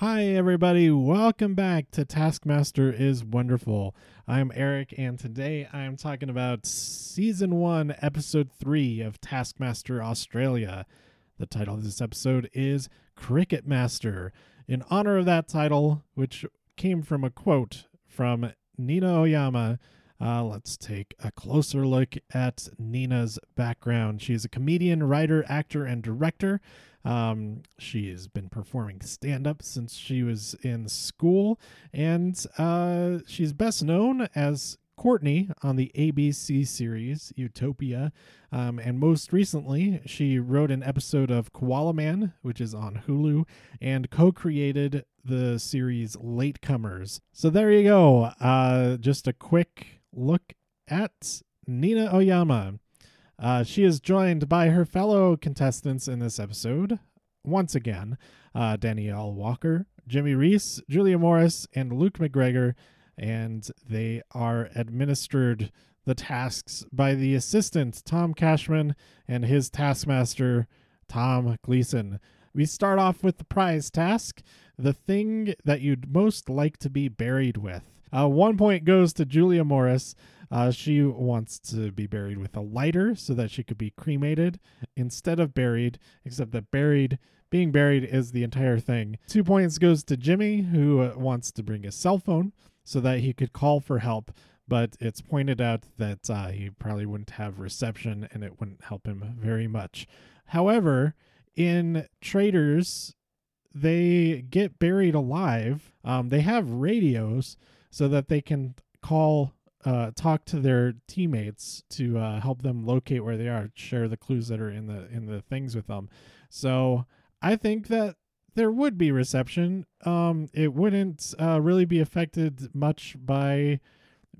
Hi, everybody. Welcome back to Taskmaster is Wonderful. I'm Eric, and today I am talking about Season 1, Episode 3 of Taskmaster Australia. The title of this episode is Cricket Master, in honor of that title, which came from a quote from Nina Oyama. Uh, let's take a closer look at Nina's background. She is a comedian, writer, actor, and director. Um, she has been performing stand up since she was in school, and uh, she's best known as Courtney on the ABC series Utopia. Um, and most recently, she wrote an episode of Koala Man, which is on Hulu, and co created the series Latecomers. So there you go. Uh, just a quick look at Nina Oyama. Uh, she is joined by her fellow contestants in this episode, once again uh, Danielle Walker, Jimmy Rees, Julia Morris, and Luke McGregor, and they are administered the tasks by the assistant, Tom Cashman, and his taskmaster, Tom Gleeson. We start off with the prize task the thing that you'd most like to be buried with. Uh, one point goes to Julia Morris. Uh, she wants to be buried with a lighter so that she could be cremated instead of buried, except that buried, being buried is the entire thing. Two points goes to Jimmy, who uh, wants to bring a cell phone so that he could call for help, but it's pointed out that uh, he probably wouldn't have reception and it wouldn't help him very much. However, in Traitors, they get buried alive. Um, they have radios so that they can call uh, talk to their teammates to uh, help them locate where they are, share the clues that are in the in the things with them. So I think that there would be reception. Um, it wouldn't uh, really be affected much by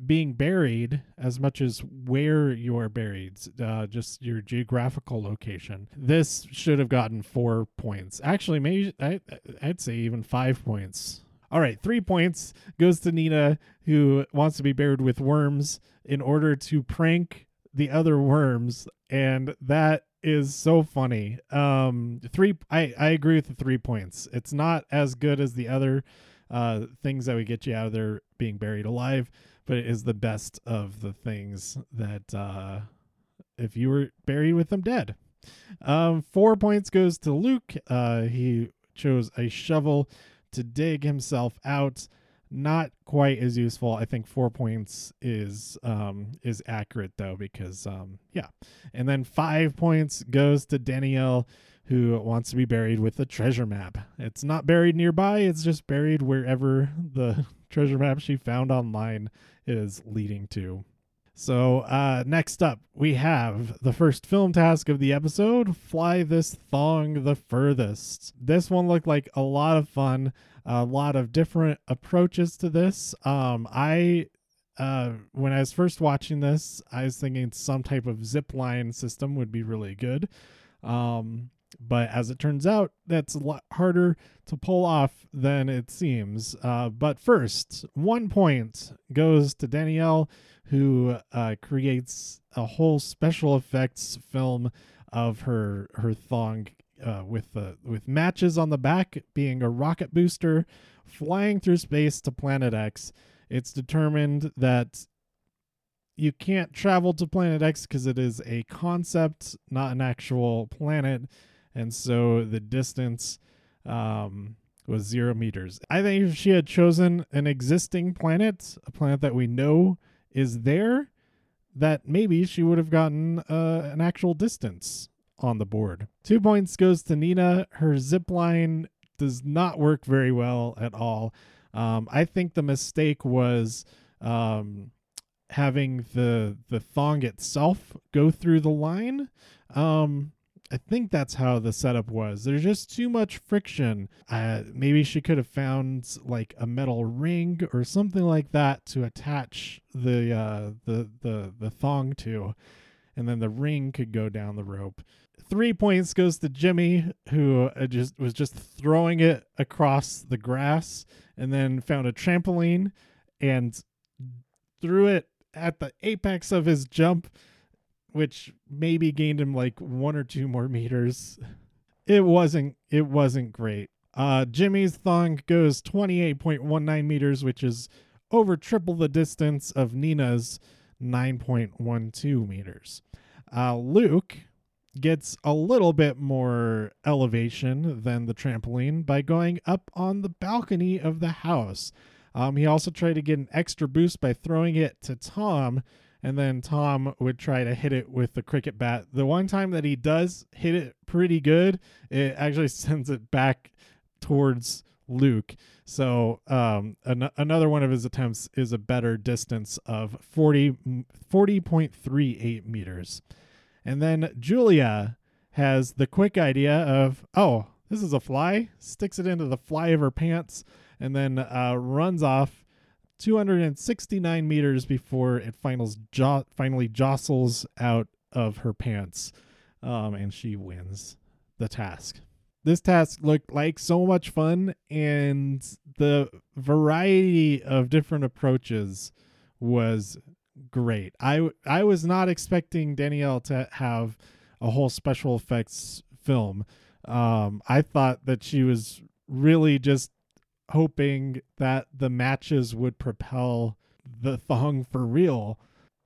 being buried as much as where you are buried, uh, just your geographical location. This should have gotten four points. Actually, maybe I, I'd say even five points. All right, three points goes to Nina, who wants to be buried with worms in order to prank the other worms, and that is so funny. Um, three, I I agree with the three points. It's not as good as the other uh things that would get you out of there being buried alive, but it is the best of the things that uh if you were buried with them dead. Um, four points goes to Luke. Uh, he chose a shovel to dig himself out. Not quite as useful. I think four points is um is accurate though because um yeah. And then five points goes to Danielle who wants to be buried with a treasure map. It's not buried nearby, it's just buried wherever the treasure map she found online is leading to. So, uh, next up, we have the first film task of the episode Fly This Thong the Furthest. This one looked like a lot of fun, a lot of different approaches to this. Um, I, uh, when I was first watching this, I was thinking some type of zip line system would be really good. Um, but as it turns out, that's a lot harder to pull off than it seems. Uh, but first, one point goes to Danielle, who uh, creates a whole special effects film of her her thong uh, with with matches on the back being a rocket booster flying through space to Planet X. It's determined that you can't travel to Planet X because it is a concept, not an actual planet and so the distance um, was zero meters. I think if she had chosen an existing planet, a planet that we know is there, that maybe she would have gotten uh, an actual distance on the board. Two points goes to Nina. Her zip line does not work very well at all. Um, I think the mistake was um, having the the thong itself go through the line. Um, I think that's how the setup was. There's just too much friction. Uh, maybe she could have found like a metal ring or something like that to attach the uh, the the the thong to, and then the ring could go down the rope. Three points goes to Jimmy, who uh, just was just throwing it across the grass, and then found a trampoline and threw it at the apex of his jump which maybe gained him like one or two more meters. It wasn't it wasn't great. Uh, Jimmy's thong goes 28.19 meters, which is over triple the distance of Nina's 9.12 meters. Uh, Luke gets a little bit more elevation than the trampoline by going up on the balcony of the house. Um, he also tried to get an extra boost by throwing it to Tom, and then Tom would try to hit it with the cricket bat. The one time that he does hit it pretty good, it actually sends it back towards Luke. So um, an- another one of his attempts is a better distance of 40, 40.38 meters. And then Julia has the quick idea of, oh, this is a fly, sticks it into the fly of her pants, and then uh, runs off 269 meters before it finals jo- finally jostles out of her pants. Um, and she wins the task. This task looked like so much fun, and the variety of different approaches was great. I I was not expecting Danielle to have a whole special effects film. Um, I thought that she was really just hoping that the matches would propel the thong for real.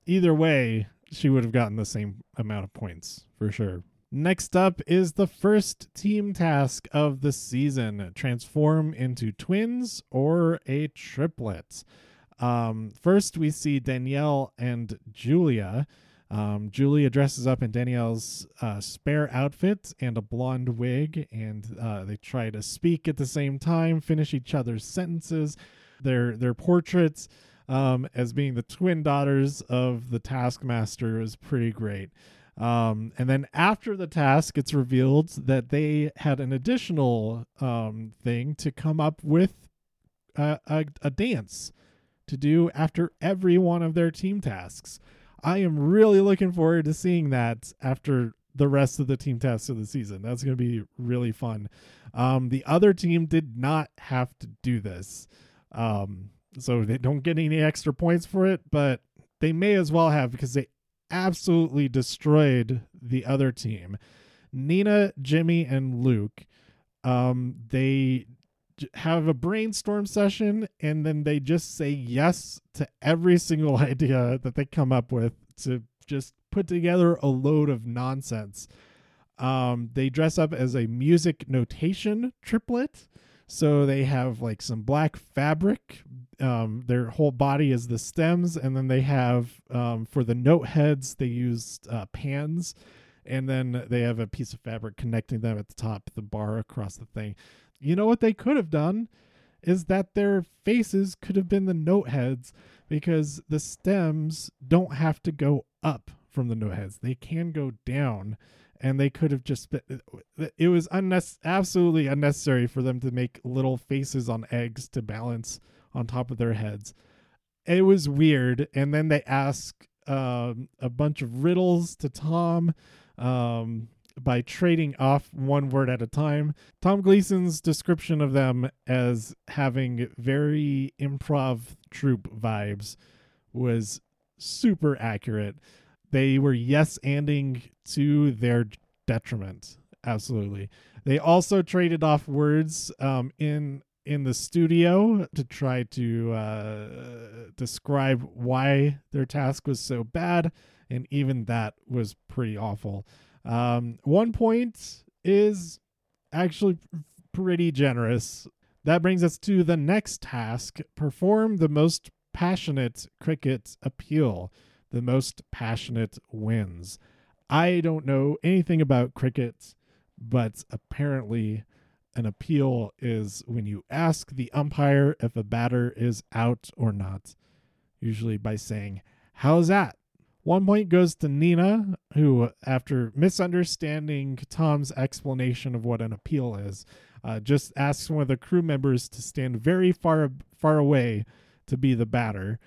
Either way, she would have gotten the same amount of points for sure. Next up is the first team task of the season transform into twins or a triplet. Um, first, we see Danielle and Julia. Um, Julia dresses up in Danielle's uh, spare outfit and a blonde wig, and uh, they try to speak at the same time, finish each other's sentences. Their their portraits um, as being the twin daughters of the Taskmaster is pretty great. Um, and then after the task, it's revealed that they had an additional um, thing to come up with a, a, a dance to do after every one of their team tasks. I am really looking forward to seeing that after the rest of the team tests of the season. That's going to be really fun. Um, the other team did not have to do this. Um, so they don't get any extra points for it, but they may as well have because they absolutely destroyed the other team. Nina, Jimmy, and Luke, um, they have a brainstorm session and then they just say yes to every single idea that they come up with to just put together a load of nonsense. Um, they dress up as a music notation triplet. So they have like some black fabric. Um, their whole body is the stems, and then they have um, for the note heads they used uh, pans, and then they have a piece of fabric connecting them at the top, the bar across the thing. You know what they could have done? Is that their faces could have been the note heads because the stems don't have to go up from the note heads; they can go down and they could have just been, it was unnes- absolutely unnecessary for them to make little faces on eggs to balance on top of their heads. It was weird. And then they ask um, a bunch of riddles to tom um, by trading off one word at a time. Tom Gleeson's description of them as having very improv troupe vibes was super accurate. They were yes anding to their detriment absolutely. They also traded off words um, in in the studio to try to uh, describe why their task was so bad and even that was pretty awful um, one point is actually pretty generous that brings us to the next task perform the most passionate cricket appeal the most passionate wins. I don't know anything about cricket, but apparently an appeal is when you ask the umpire if a batter is out or not, usually by saying, How's that? One point goes to Nina, who, after misunderstanding Tom's explanation of what an appeal is, uh, just asks one of the crew members to stand very far far away to be the batter.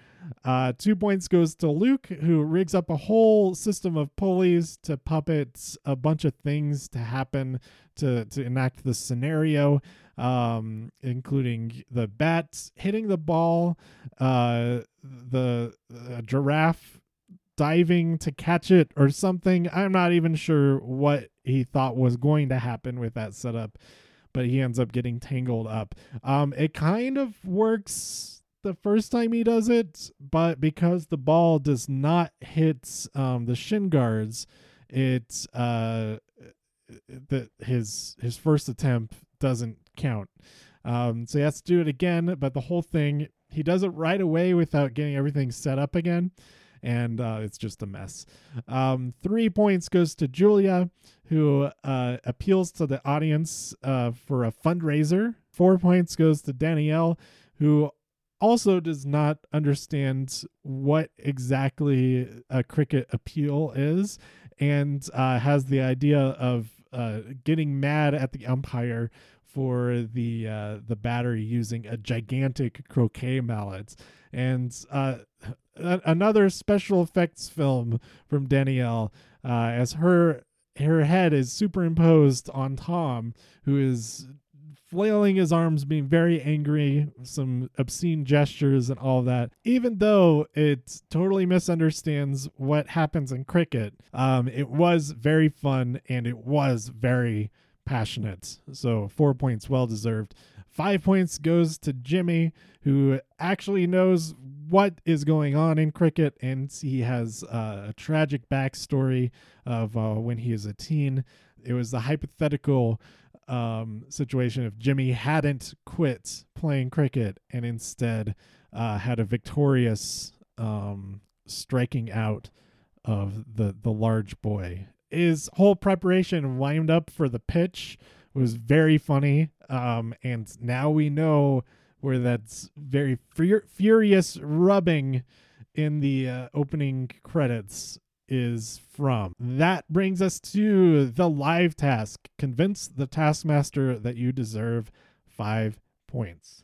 Uh, two points goes to Luke, who rigs up a whole system of pulleys to puppets a bunch of things to happen to to enact the scenario, um, including the bat hitting the ball, uh, the uh, giraffe diving to catch it or something. I'm not even sure what he thought was going to happen with that setup. but he ends up getting tangled up. Um, it kind of works the first time he does it, but because the ball does not hit um, the shin guards, it uh, that his his first attempt doesn't count. Um, so he has to do it again, but the whole thing he does it right away without getting everything set up again, and uh, it's just a mess. Um, three points goes to Julia, who uh, appeals to the audience uh, for a fundraiser. Four points goes to Danielle, who also does not understand what exactly a cricket appeal is and uh, has the idea of uh, getting mad at the umpire for the uh, the batter using a gigantic croquet mallet. And uh, another special effects film from Danielle, uh, as her her head is superimposed on Tom, who is flailing his arms, being very angry, some obscene gestures and all that. Even though it totally misunderstands what happens in cricket, um, it was very fun and it was very passionate. So four points, well deserved. Five points goes to Jimmy, who actually knows what is going on in cricket, and he has uh, a tragic backstory of uh, when he is a teen. It was the hypothetical um, situation if Jimmy hadn't quit playing cricket and instead uh, had a victorious um, striking out of the the large boy. His whole preparation wind up for the pitch was very funny, um, and now we know where that's very fur- furious rubbing in the uh, opening credits is from. That brings us to the live task. Convince the taskmaster that you deserve five points.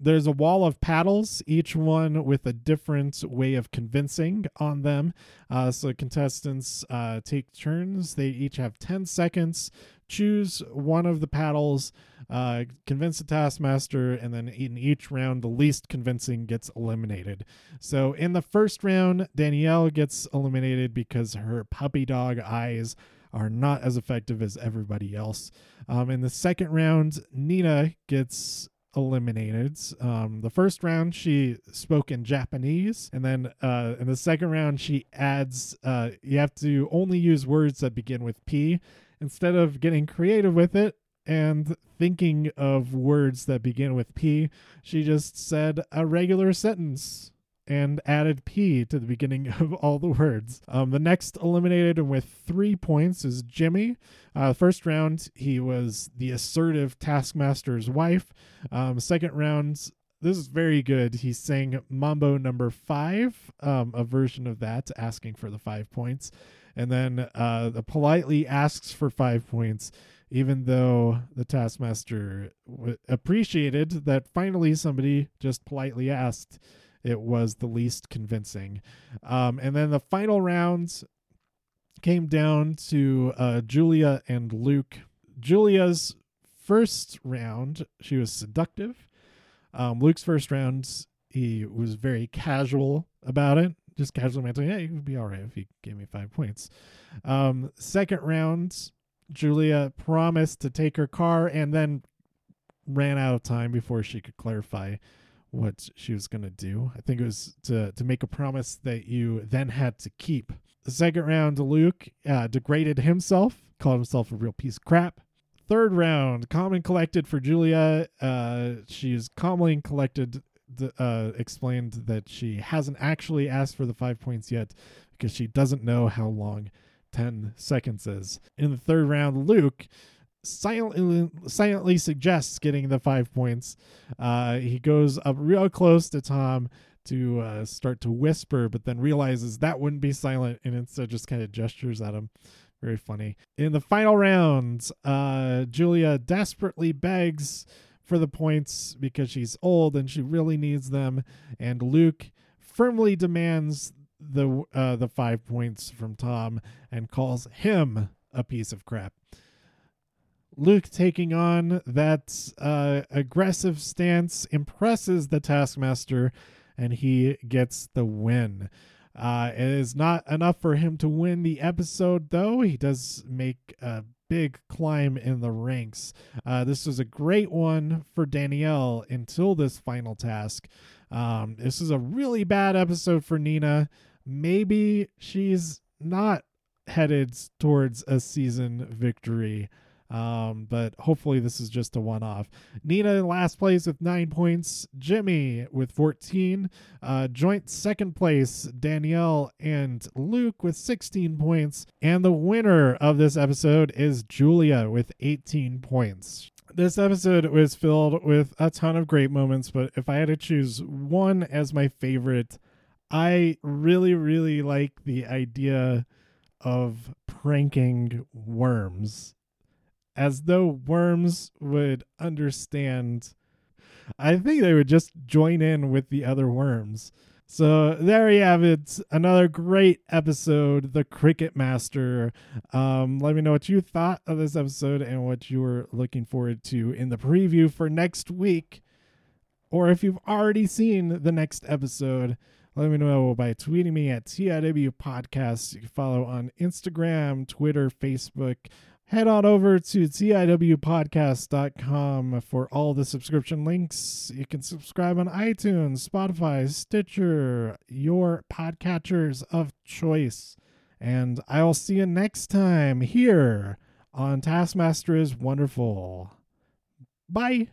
There's a wall of paddles, each one with a different way of convincing on them. Uh, so contestants uh, take turns. They each have 10 seconds choose one of the paddles, uh, convince the taskmaster, and then in each round, the least convincing gets eliminated. So in the first round, Danielle gets eliminated because her puppy dog eyes are not as effective as everybody else. Um, in the second round, Nina gets eliminated. Um, the first round, she spoke in Japanese, and then uh, in the second round, she adds uh, you have to only use words that begin with P instead of getting creative with it and thinking of words that begin with P, she just said a regular sentence and added P to the beginning of all the words. Um, the next eliminated with three points is Jimmy. Uh, first round, he was the assertive taskmaster's wife. Um, second round, this is very good. He sang Mambo number five, um, a version of that, asking for the five points and then uh, the politely asks for five points, even though the taskmaster w- appreciated that finally somebody just politely asked. It was the least convincing. Um, and then the final rounds came down to uh, Julia and Luke. Julia's first round, she was seductive. Um, Luke's first round, he was very casual about it just casually mentioning, hey, it would be all right if he gave me five points. Um, second round, Julia promised to take her car and then ran out of time before she could clarify what she was going to do. I think it was to, to make a promise that you then had to keep. The second round, Luke uh, degraded himself, called himself a real piece of crap. Third round, calm and collected for Julia. Uh, she's calmly and collected uh, explained that she hasn't actually asked for the five points yet because she doesn't know how long 10 seconds is. In the third round, Luke silently silently suggests getting the five points. Uh, he goes up real close to Tom to uh, start to whisper, but then realizes that wouldn't be silent and instead just kind of gestures at him. Very funny. In the final round, uh, Julia desperately begs for the points because she's old and she really needs them. And Luke firmly demands the uh, the five points from Tom and calls him a piece of crap. Luke taking on that uh, aggressive stance impresses the Taskmaster, and he gets the win. Uh, it is not enough for him to win the episode, though. He does make a big climb in the ranks. Uh, this was a great one for Danielle until this final task. Um, this is a really bad episode for Nina. Maybe she's not headed towards a season victory. Um, but hopefully this is just a one off. Nina in last place with nine points. Jimmy with 14. Uh, joint second place, Danielle and Luke with 16 points. And the winner of this episode is Julia with 18 points. This episode was filled with a ton of great moments, but if I had to choose one as my favorite, I really, really like the idea of pranking worms as though worms would understand. I think they would just join in with the other worms. So there you have it. Another great episode, The Cricket Master. Um, let me know what you thought of this episode and what you were looking forward to in the preview for next week. Or if you've already seen the next episode, let me know by tweeting me at TIW Podcast. You can follow on Instagram, Twitter, Facebook head on over to tiwpodcast.com for all the subscription links. You can subscribe on iTunes, Spotify, Stitcher, your podcatchers of choice. And I'll see you next time here on Taskmaster is Wonderful. Bye.